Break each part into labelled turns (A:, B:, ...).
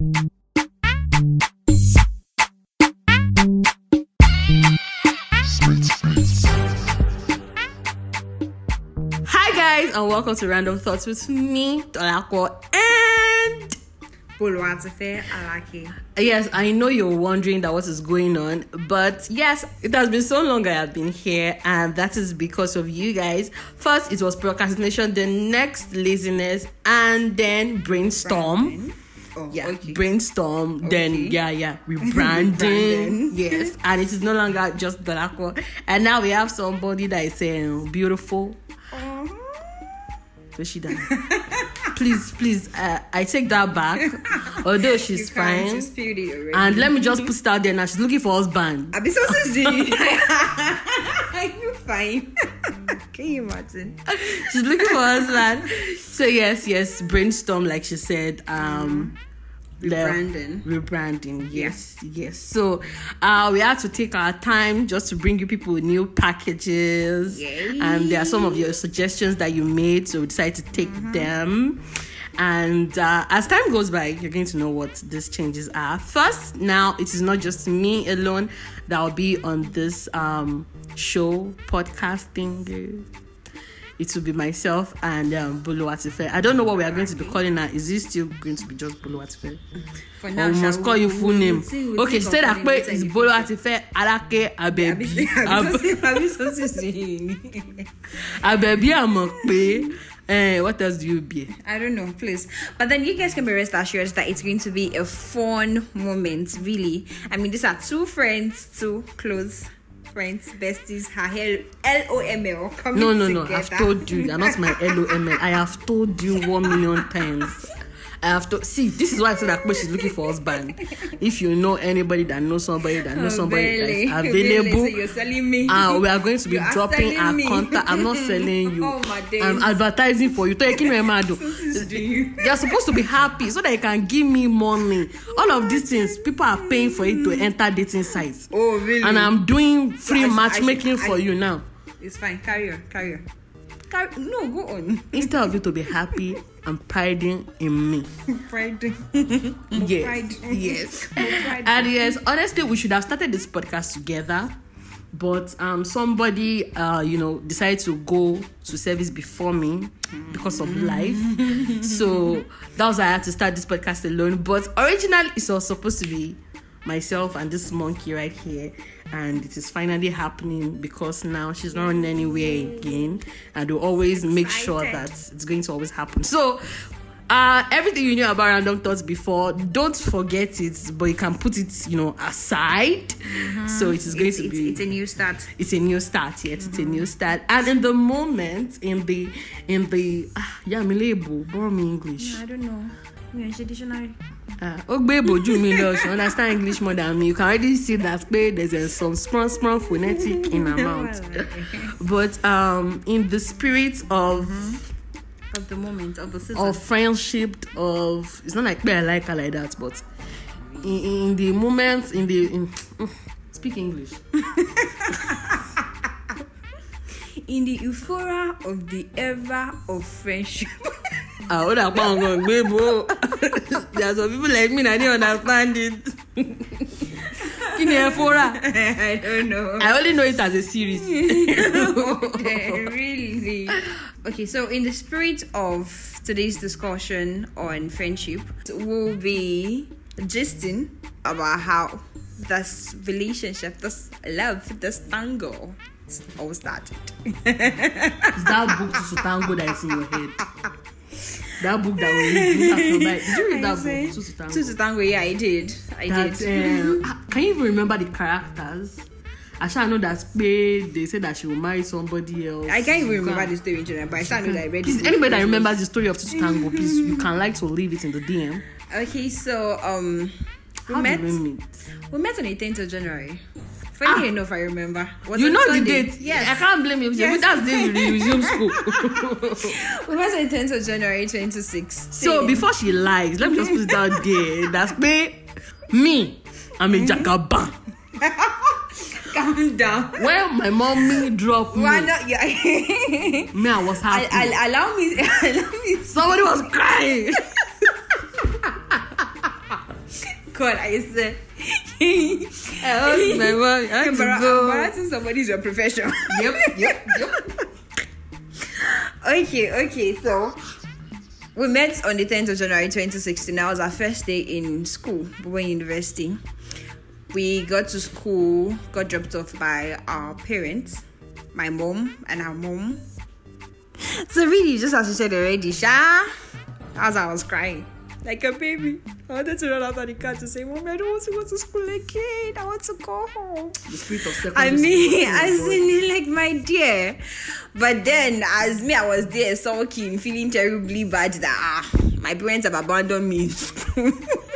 A: Hi guys, and welcome to Random Thoughts with me, Dolako, and
B: Boluwatife Alaki.
A: yes, I know you're wondering that what is going on, but yes, it has been so long I have been here, and that is because of you guys. First, it was procrastination, the next laziness, and then brainstorm.
B: Oh,
A: Yeah,
B: okay.
A: brainstorm. Then yeah, yeah, rebranding. Yes, and it is no longer just Dolako, and now we have somebody that is saying beautiful.
B: Uh-huh.
A: Rashida. please, please, uh, I take that back. Although she's fine.
B: you spilled it already.
A: And let me just put it out there now. She's looking for husband.
B: Abi so sis G. You fine. Can you imagine?
A: She's looking for us, husband. So yes, yes, brainstorm like she said. Um the-
B: Rebranding.
A: Rebranding, yes, yes. So uh we had to take our time just to bring you people new packages.
B: Yay.
A: And there are some of your suggestions that you made, so we decided to take them. And uh, as time goes by, you're going to know what these changes are. First, now it is not just me alone that will be on this um, show podcasting. It will be myself and um, Bulu Atife. I don't know what we are going to be calling her. Is it still going to be just Bulu Atife?
B: For
A: Or
B: now,
A: we must call you full name. Okay, she said that
B: later
A: is Bolo
B: future.
A: Atife Alake Abebi. Abebi Amokpe. Eh, what else do you be?
B: I don't know, please. But then you guys can be rest assured that it's going to be a fun moment, really. I mean, these are two friends, two close friends, besties, her L O M L coming
A: No, no, no.
B: together.
A: I've told you. You're not my LOML. I have told you one million times. I have to see. This is why I said that she's looking for husband. If you know anybody that knows somebody that knows somebody that's
B: Bele,
A: available,
B: so you're selling me.
A: Ah, we are going to be
B: You
A: dropping our
B: me.
A: contact. I'm not selling you.
B: Oh, my days.
A: I'm advertising for you. Tell you, Kini Emado.
B: Sis G.
A: You're supposed to be happy so that you can give me money. All of these things, people are paying for it to enter dating sites.
B: Oh, really?
A: And I'm doing free
B: I
A: matchmaking for
B: I-
A: you now.
B: It's fine. Carry on. Carry on. Carry, no, go on.
A: Instead of you to be happy, I'm priding in me.
B: Pride.
A: Yes.
B: pride.
A: Yes. And yes, honestly, we should have started this podcast together. But um, somebody, uh, you know, decided to go to service before me because of life. so that was why I had to start this podcast alone. But originally, it was supposed to be myself and this monkey right here. And it is finally happening because now she's not running anywhere again. And we'll always make sure that it's going to always happen. So, uh, everything you knew about random thoughts before, don't forget it, but you can put it, you know, aside. So it is going
B: it's,
A: to
B: it's,
A: be
B: it's a new start.
A: it's a new start yet it's a new start and in the moment in the in the ah, yeah me label borrow me english
B: I don't know. Yeah, it's a dictionary.
A: ah ó gbé ìbòjú mi lọ she understand english more than me you can already see that pé there's a, some small small phonetic in her mouth but um in the spirit of
B: Of the moment, of the season.
A: of friendship of it's not like pé i like her like that but in, in the moment in the in, speak english
B: in the euphoria of the era of friendship.
A: Ó dà pa ọ̀gàn gbé bò there are some people like me that dey understand it kí ni ẹ
B: I don't know.
A: I only know it as a series
B: really? Okay, so in the spirit of today's discussion on friendship, we'll be gisting about how this relationship, this love, this tango all started.
A: it's that book to Sutango that is in your head that book that we read you have to buy did you read that book
B: Two tango, yeah, I did. I
A: that
B: did.
A: um, can you even remember the characters I shall know that Spade, they said that she will marry somebody else.
B: I can't even
A: You
B: remember
A: can-
B: the story in general, but I still know that I read it.
A: anybody that remembers the story of Tutu Tango, please, you can like to leave it in the DM.
B: Okay, so um, we
A: How
B: met.
A: did we meet?
B: We met on the 10th of January. Funny enough, I remember. Was
A: You know
B: Sunday?
A: the date.
B: Yes.
A: I can't blame you.
B: Yes.
A: That's the day you resume school.
B: We met on the 10th of January 2006.
A: so before she lies, let me just put it out there. That's me. Me. I'm a jackaban.
B: Calm down.
A: When my mommy dropped me,
B: Why not? Yeah.
A: me, I was
B: I,
A: happy.
B: I, allow me. Allow me.
A: Somebody was crying.
B: God, I said.
A: I asked my mom, I had to go.
B: Embarrassing somebody is your profession.
A: Yep, yep, yep.
B: okay, okay, so we met on the 10th of January 2016. That was our first day in school, Bowen University. We got to school, got dropped off by our parents, my mom and our mom. So really, just as you said already, Sha, as I was crying. Like a baby. I wanted to run out of the car to say, Mom, I don't want to go to school again. I want to go home.
A: The spirit of secondary
B: I mean, as in, like, my dear. But then, as me, I was there sulking, feeling terribly bad that ah, my parents have abandoned me.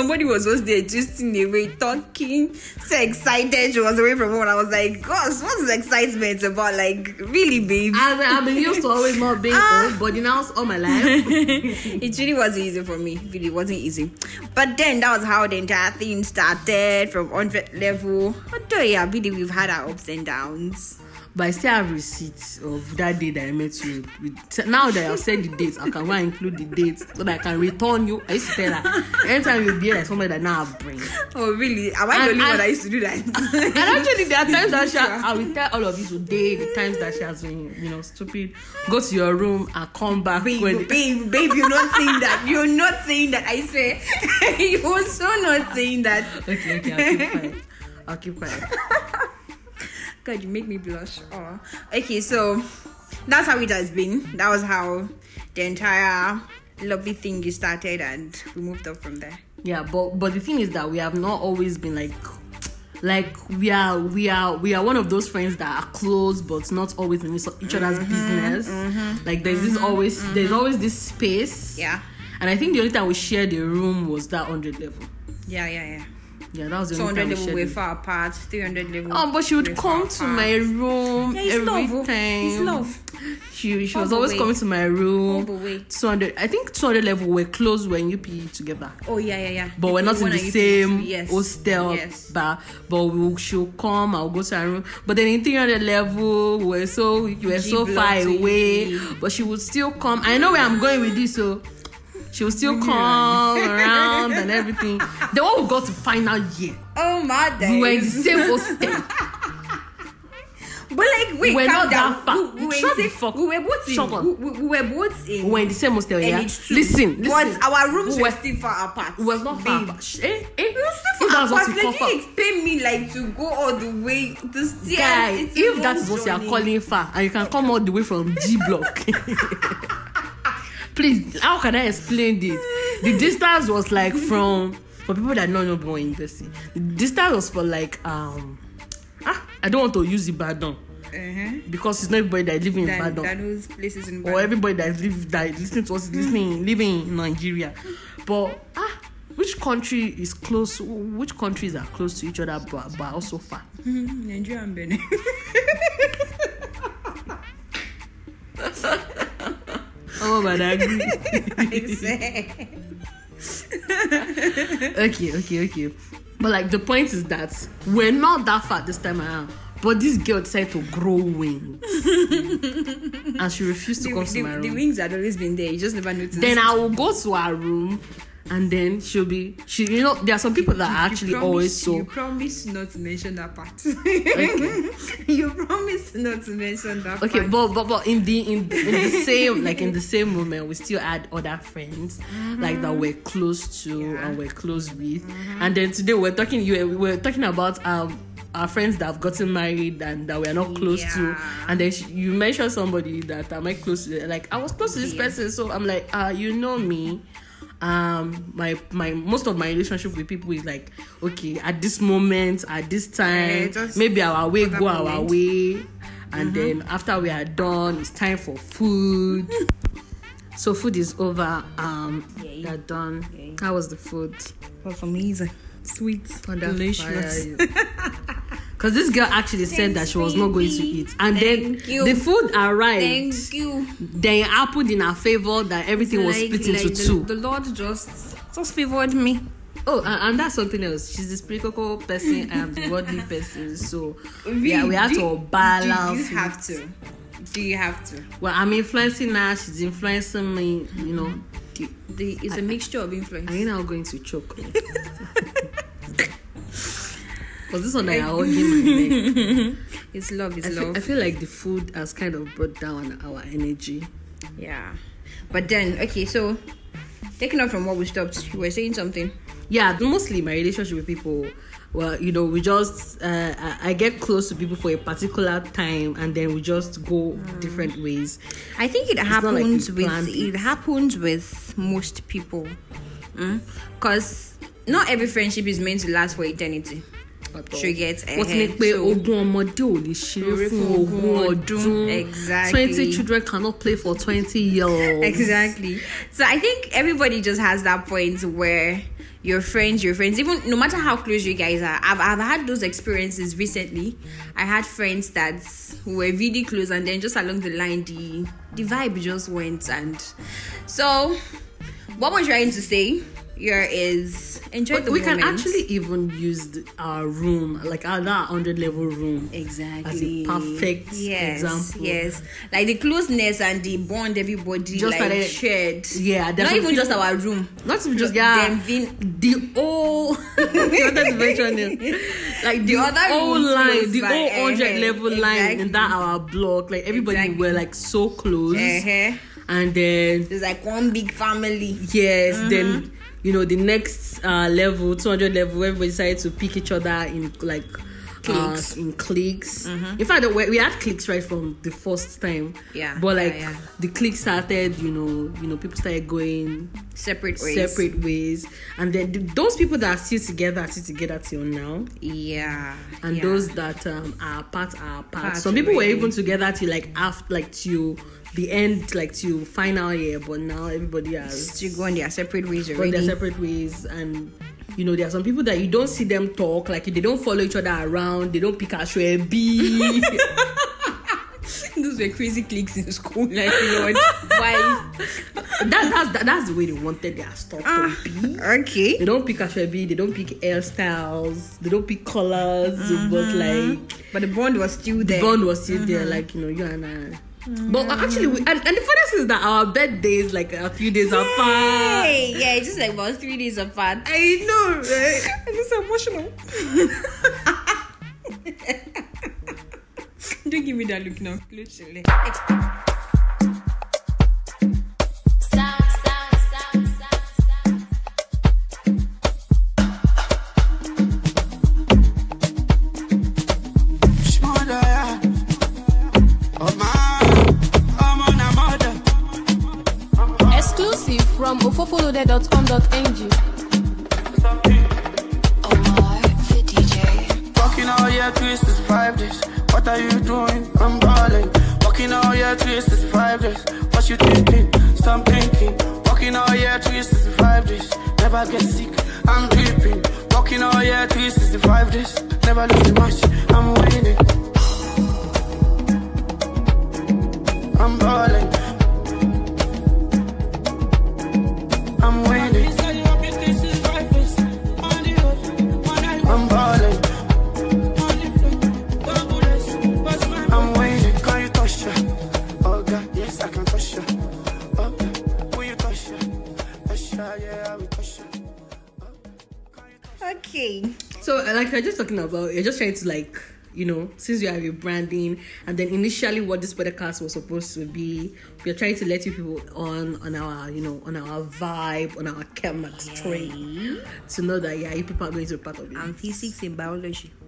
B: Somebody was just there, just in the way, talking, so excited. She was away from home. And I was like, Gosh, what's this excitement about? Like, really, babe?
A: As I- I've been used to always not being
B: Ah.
A: old, but now all my life.
B: it really wasn't easy for me. Really wasn't easy. But then that was how the entire thing started from 100 level. Although, yeah, really, we've had our ups and downs.
A: But I still have receipts of that day that I met you. With, now that I've said the dates, I can go and include the dates so that I can return you. I used to tell her anytime you be like somebody that now have brain.
B: Oh, really? Am I the
A: And-
B: only one that used to do that?
A: And actually, there are times that she, I will tell all of you today the times that she has been, you know, stupid. Go to your room and come back
B: babe,
A: when.
B: babe, babe, you're not saying that. You're not saying that. I say, you're so not saying that.
A: Okay, okay, I'll keep quiet. I'll keep quiet.
B: God, you make me blush. Oh, okay. So that's how it has been. That was how the entire lovely thing you started, and we moved up from there.
A: Yeah, but but the thing is that we have not always been like like we are we are we are one of those friends that are close but not always in each other's mm-hmm, business. Mm-hmm. Like there's this mm-hmm, always there's always this space.
B: Yeah,
A: And I think the only time we shared the room was that hundred level.
B: yeah, yeah, yeah.
A: Yeah, that was the
B: Two
A: only
B: hundred
A: time we
B: level
A: shared.
B: we're far apart. Three hundred level.
A: Oh, but she would come to
B: apart.
A: my room
B: Yeah,
A: every
B: love. oh.
A: time.
B: It's love.
A: She she
B: All
A: was always
B: way.
A: coming to my room.
B: All the way.
A: Two hundred. I think two hundred level were close when UP together.
B: Oh yeah, yeah, yeah.
A: but we're not in the
B: you
A: same
B: yes.
A: hostel
B: Yes.
A: but but we'll, she'll come i'll go to her room but then in 300 level we're so we're so far away
B: you.
A: but she would still come i know where i'm going with this so she will still come around and everything the one we got to find out yeah
B: Oh my days.
A: we were in the same hostel
B: But like, wait,
A: We're
B: calm
A: not
B: down.
A: that far.
B: We, we, were
A: Shut
B: in
A: the fuck-
B: we were both in.
A: shut up.
B: We, we, we were both in.
A: we were in the same hostel yeah
B: NH2.
A: listen listen
B: But our rooms
A: We
B: were
A: were-
B: still far apart.
A: we was not far apart. eh eh
B: We were still far apart. Like, you expect me like to go all the way to stairs.
A: guy if that is what you are calling far and you can come all the way from g block please how can i explain this? The distance was like from for people that don't know Bowen university the distance was for like um ah i don't want to use ibadan.
B: Uh-huh.
A: because it's not everybody that live in
B: That,
A: ibadan.
B: That knows places in
A: or everybody that live that is listening to us is listening living in nigeria. But ah which country is close which countries are close to each other but, but also far?
B: Nigeria and Benin.
A: but i agree
B: I say.
A: okay, okay, okay. But like the point is that we're not that far this time around. But this girl decided to grow wings, and she refused to
B: the,
A: come to my
B: the, the wings had always been there. You just never noticed.
A: Then I will go to her room, and then she'll be she. You know, there are some people that are actually
B: promise-
A: always so You
B: promise not to mention that part.
A: Okay.
B: you promise not to mention that
A: Okay,
B: part.
A: but but but in the in, in the same like in the same moment, we still had other friends like that we're close to
B: Yeah.
A: and we're close with. And then today we're talking you we we're talking about um our friends that have gotten married and that we're not close to. And then she, you mentioned somebody that am I close to? Like I was close to this
B: Yeah.
A: person, so I'm like, uh, you know me. Um, my my most of my relationship with people is like, okay, at this moment, at this time,
B: Yeah,
A: maybe our way
B: for
A: go our
B: moment.
A: way and then after we are done it's time for food so food is over um
B: Yay.
A: they're done
B: Yay.
A: how was the food
B: That's amazing. Sweet. Delicious.
A: because this girl actually said that she was not going to eat and
B: Thank
A: then
B: you.
A: the food arrived
B: Thank you.
A: then it happened in her favor that everything was
B: Like-
A: split
B: like
A: into
B: the,
A: two
B: The Lord just just favored me.
A: Oh, and, and that's something else. She's the spiritual person. I am the worldly person. So yeah, we have
B: Do-
A: to balance.
B: Do you have to? Do you have to?
A: Well, I'm influencing her. She's influencing me. You know, you.
B: The, it's a mixture of influence.
A: Are you now going to choke? Was this one I my neck?
B: It's love, it's
A: I feel,
B: love.
A: I feel like the food has kind of brought down our energy.
B: yeah. But then, okay, so taking off from what we stopped, you were saying something.
A: Yeah, mostly my relationship with people. Well, you know, we just uh, I get close to people for a particular time, and then we just go different ways.
B: I think it
A: like
B: happens
A: we
B: with it
A: it.
B: happens with most people, because not every friendship is meant to last for eternity.
A: At all.
B: She oh, gets
A: wọ́n ti ní pé ogún ọmọdé ò lè ṣeré fún ogún ọdún twenty children cannot play for twenty years.
B: Exactly. So I think everybody just has that point where your friends, your friends, even no matter how close you guys are. I've, I've had those experiences recently. I had friends that were really close, and then just along the line, the the vibe just went. And so, what we're trying to say here is enjoy
A: But
B: the
A: we can actually even use the, our room, like our that hundred level room,
B: Exactly.
A: as a perfect
B: yes,
A: example.
B: Yes, like the closeness and the bond everybody
A: Just
B: like
A: like-
B: shared.
A: Yeah,
B: not even just our room.
A: Not even just yeah,
B: Them vin-
A: the whole you wanted to mention it. like the,
B: other
A: whole line, the whole
B: eh,
A: hundred level line in that our block. Like everybody
B: Exactly.
A: were like so close,
B: Uh-huh.
A: and then
B: There's like one big family.
A: yes,
B: Mm-hmm.
A: then you know the next uh level, two hundred level, everybody decided to pick each other in like.
B: Cliques.
A: Uh, in cliques. In fact, we, we had cliques right from the first time.
B: Yeah,
A: But
B: yeah,
A: like
B: yeah.
A: the cliques started, you know, you know, people started going
B: Separate ways.
A: separate ways and then th- those people that are still together are still together till now
B: Yeah.
A: and
B: yeah.
A: those that um, are apart are apart
B: Apart
A: some people were
B: already.
A: even together till like after like till the end like to final year but now everybody has
B: to go on their separate ways already.
A: their separate ways and you know there are some people that you don't see them talk like they don't follow each other around they don't pick a B.
B: Those were crazy cliques in school. Like, Lord, why?
A: that, that's that, that's the way they wanted their stuff
B: Ah.
A: to be
B: Okay.
A: they don't pick aso ebi they don't pick hairstyles they don't pick colors but like
B: But the bond was still
A: the
B: there.
A: bond was still there like you know you and I but mm. actually we, and, and the funniest thing is that our birthdays like a few days apart
B: Hey, yeah, it's just like about three days apart.
A: I know right
B: I'm just emotional. Don't give me that look now. Literally.
C: Five days. What are you doing? I'm balling. Walking all year, twist is five days. What you thinking? Stop thinking. Walking all year, twist is five days. Never get sick. I'm dripping. Walking all year, twist is five days. Never lose match. I'm winning. I'm balling.
B: Okay.
A: so uh, like you're just talking about you're just trying to like you know since you are rebranding and then initially what this podcast was supposed to be we're trying to let you people on on our you know on our vibe on our chemistry to know that yeah you people are going to be part of it
B: I'm physics in biology.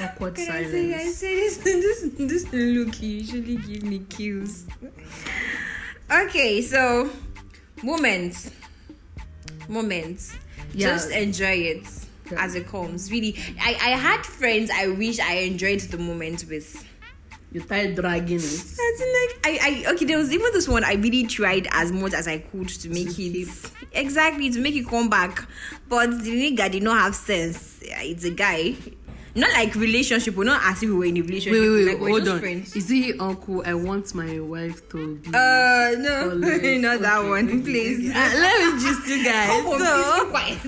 A: awkward
B: Can I
A: silence
B: say, I say this, this, this look you usually give me cues. Okay, so moments, moments.
A: Yeah.
B: Just enjoy it
A: Yeah.
B: as it comes. Really, I I had friends I wish I enjoyed the moment with.
A: you started dragging it
B: in, like I, I okay, there was even this one I really tried as much as I could to make
A: To
B: it exactly to make it come back, but the nigga did not have sense. It's a guy, not like relationship. We're not as if we were in a relationship.
A: wait wait
B: like,
A: wait
B: we're
A: hold on
B: Friends.
A: is it uncle i want my wife to be
B: Uh no, not that
A: okay,
B: one, please.
A: Uh, let me just you guys
B: Come on,
A: so
B: quiet.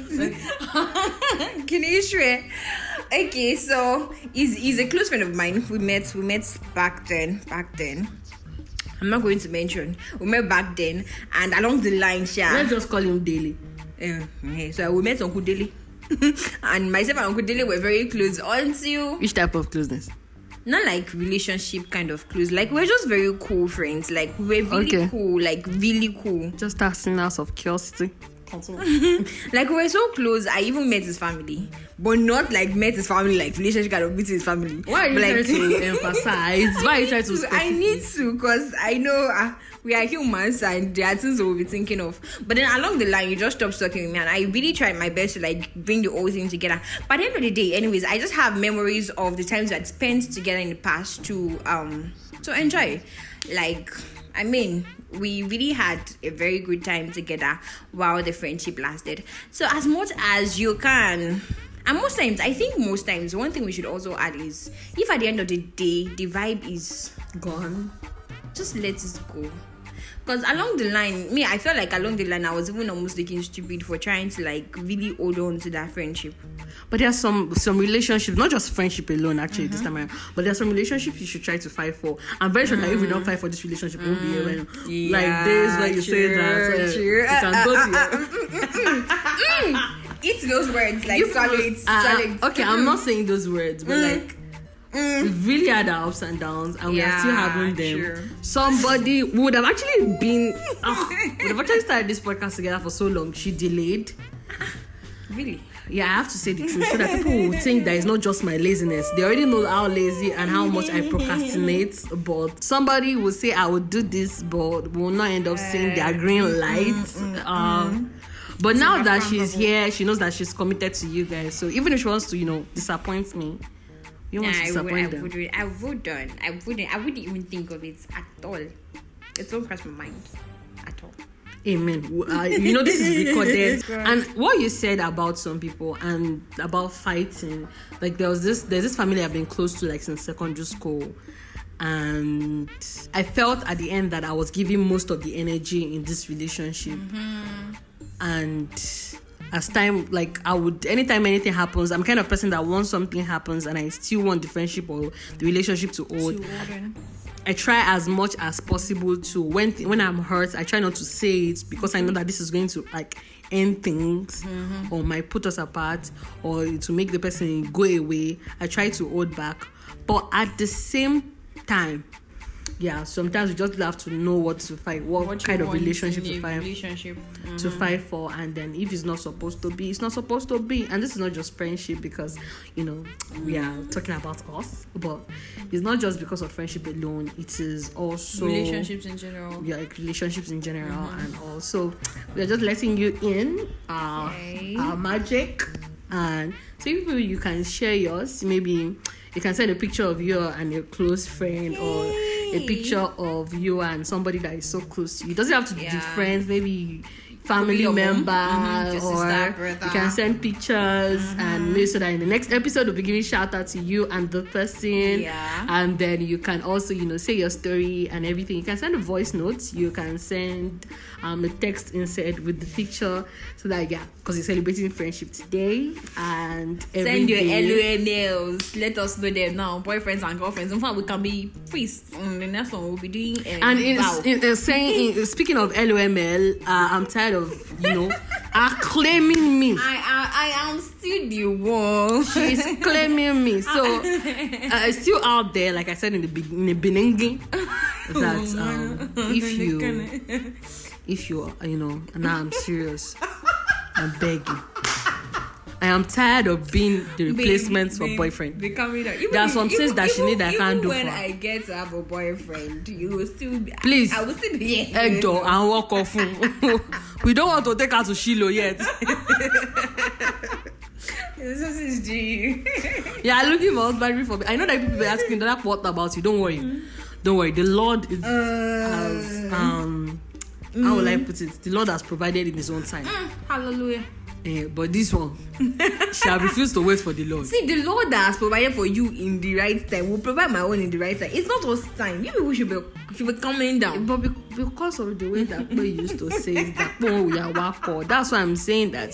B: Can you swear? Okay, so he's he's a close friend of mine. We met we met back then. Back then. I'm not going to mention. We met back then, and along the line, Sha.
A: Let's just call him Dele.
B: Uh, okay, so we met Uncle Dele. and myself and Uncle Dele were very close until
A: Which type of closeness?
B: not like relationship kind of close. Like we're just very cool friends. Like we're really
A: Okay.
B: cool. Like really cool.
A: Just asking us of curiosity.
B: Like we were so close. I even met his family, but not like met his family like relationship kind of meeting his family.
A: Why are you
B: But,
A: trying
B: like,
A: to emphasize? Why are you trying to?
B: I need to because I know uh, we are humans and there are things we'll be thinking of. But then along the line, you just stop talking with me, and I really tried my best to like bring the whole thing together. But at the end of the day, anyways, I just have memories of the times that spent together in the past to um to enjoy. Like, I mean, we really had a very good time together while the friendship lasted. So as much as you can. And most times, I think most times, one thing we should also add is if at the end of the day the vibe is
A: Gone.
B: just let it go. Because along the line, me, I felt like along the line, I was even almost looking stupid for trying to like really hold on to that friendship.
A: But there are some some relationships, not just friendship alone, actually this time around. But there are some relationships you should try to fight for. I'm very sure that if we don't fight for this relationship, it won't be here.
B: Yeah,
A: like days where you say that uh,
B: true.
A: you can go to your,
B: Eat those words like
A: You-
B: Mm.
A: uh,
B: solid.
A: okay, I'm not saying those words, but like we've really had our ups and downs, and we are still having them.
B: true.
A: Somebody would have actually been, oh, would have actually started this podcast together for so long. She delayed.
B: Really?
A: Yeah, I have to say the truth so that people will think that it's not just my laziness. They already know how lazy and how much I procrastinate. But somebody will say I will do this, but will not end up seeing their green light. Um, but now that she's here, she knows that she's committed to you guys. So even if she wants to, you know, disappoint me, you want
B: Nah,
A: to
B: I, would,
A: disappoint
B: I,
A: them.
B: would, I wouldn't. I wouldn't. I wouldn't even think of it at all. It won't cross my mind at all.
A: Amen. Uh, you know this is recorded. and what you said about some people and about fighting, like there was this there's this family I've been close to like since secondary school. And I felt at the end that I was giving most of the energy in this relationship. And as time like I would anytime anything happens, I'm kind of person that once something happens and I still want the friendship or the relationship to hold. I try as much as possible to when when I'm hurt, I try not to say it because I know mm-hmm. that this is going to like end things mm-hmm. or might put us apart or to make the person go away. I try to hold back, but at the same time, yeah, sometimes we just have to know what to fight, what, kind of relationship to fight
B: Relationship.
A: to mm-hmm. fight for and then if it's not supposed to be it's not supposed to be and this is not just friendship because you know we are talking about us but it's not just because of friendship alone it is also
B: Relationships in general.
A: yeah like relationships in general mm-hmm. and also we're just letting you in our,
B: Okay.
A: our magic and so if you you can share yours maybe you can send a picture of you and your close friend or a picture of you and somebody that is so close to you. It doesn't have to be friends maybe family member
B: Mhm,
A: or you can send pictures and maybe so that in the next episode we'll be giving shout out to you and the person
B: Yeah.
A: and then you can also you know say your story and everything you can send a voice note you can send um, a text insert with the picture so that yeah because you're celebrating friendship today and
B: Send your
A: day-
B: LONLs. Let us know them now. Boyfriends and girlfriends. In fact, we can be priests. And the next one we'll be doing. Um,
A: and in,
B: vow.
A: in, in saying in, speaking of LOML, uh, I'm tired of you know are claiming me.
B: I, I, I am still the one.
A: She's claiming me. So uh, it's still out there, like I said in the be- in the beginning, that um, if you if you you know, now I'm serious, I'm begging. I am tired of being the replacement for boyfriend.
B: Becoming. Even
A: There are
B: if-
A: some things
B: even-
A: that she need I can't do
B: When
A: for.
B: I get to have a boyfriend, you will still be.
A: Please.
B: I will still be here.
A: Edo and walk off. we don't want to take her to Shiloh yet.
B: This is G.
A: Yeah, looking for husband for me. I know that people are asking that what about you. Don't worry. Don't worry. The Lord is has um how will I put it? The Lord has provided in his own time.
B: Hallelujah.
A: Eh, but this one shall refuse to wait for the Lord.
B: See, the Lord that has provided for you in the right time will provide my own in the right time. It's not just time. You people should be should be coming down.
A: But be- because of the way that we used to say that oh, we are. That's why I'm saying that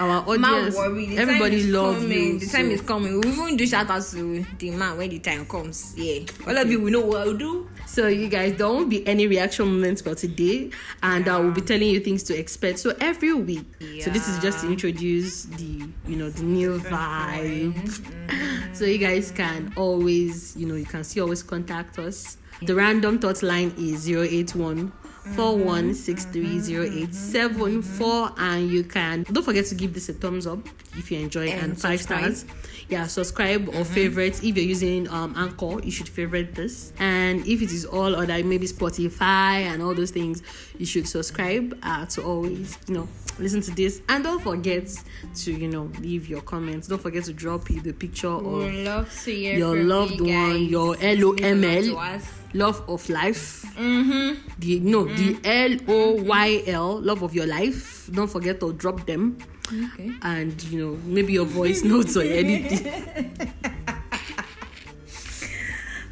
A: our audience, everybody loves
B: coming.
A: you.
B: The time
A: so-
B: is coming. We even do shout out to the man when the time comes. Yeah, all of you, we know what we'll do.
A: So you guys, there won't be any reaction moments for today, and uh, I will be telling you things to expect. So every week. Yeah. So this is just to introduce the you know the new vibe. Mm-hmm. so you guys can always you know you can still always contact us. The random thought line is 081 41630874 and you can don't forget to give this a thumbs up if you enjoy and,
B: And
A: five
B: subscribe.
A: stars yeah subscribe or favorite if you're using um anchor you should favorite this. And if it is all other maybe spotify and all those things you should subscribe uh, to always you know listen to this and don't forget to you know leave your comments don't forget to drop the picture
B: We would
A: of
B: love to hear
A: your loved
B: you
A: one,
B: guys.
A: your
B: Listen up to
A: LOML, love of life. Mm-hmm. The no, the L O Y L, love of your life. Don't forget to drop them,
B: Okay.
A: and you know maybe your voice notes or anything.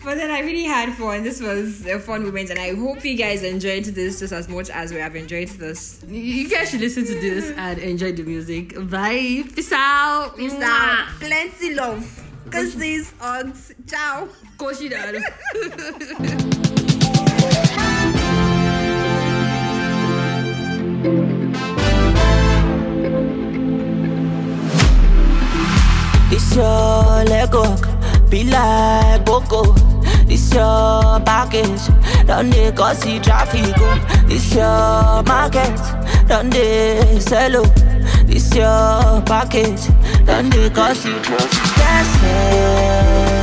B: But then I really had fun. This was a fun moment, and I hope you guys enjoyed this just as much as we have enjoyed this.
A: you guys should listen to this and enjoy the music. Bye, peace out,
B: Peace out. Plenty love. Kisses, hugs. Ciao.
A: Koshidaro.
D: This your Lego, be like Boko. Package, don't they cause see traffic. oh. This your market, don't they sell. oh. This your package, don't they cause see traffic.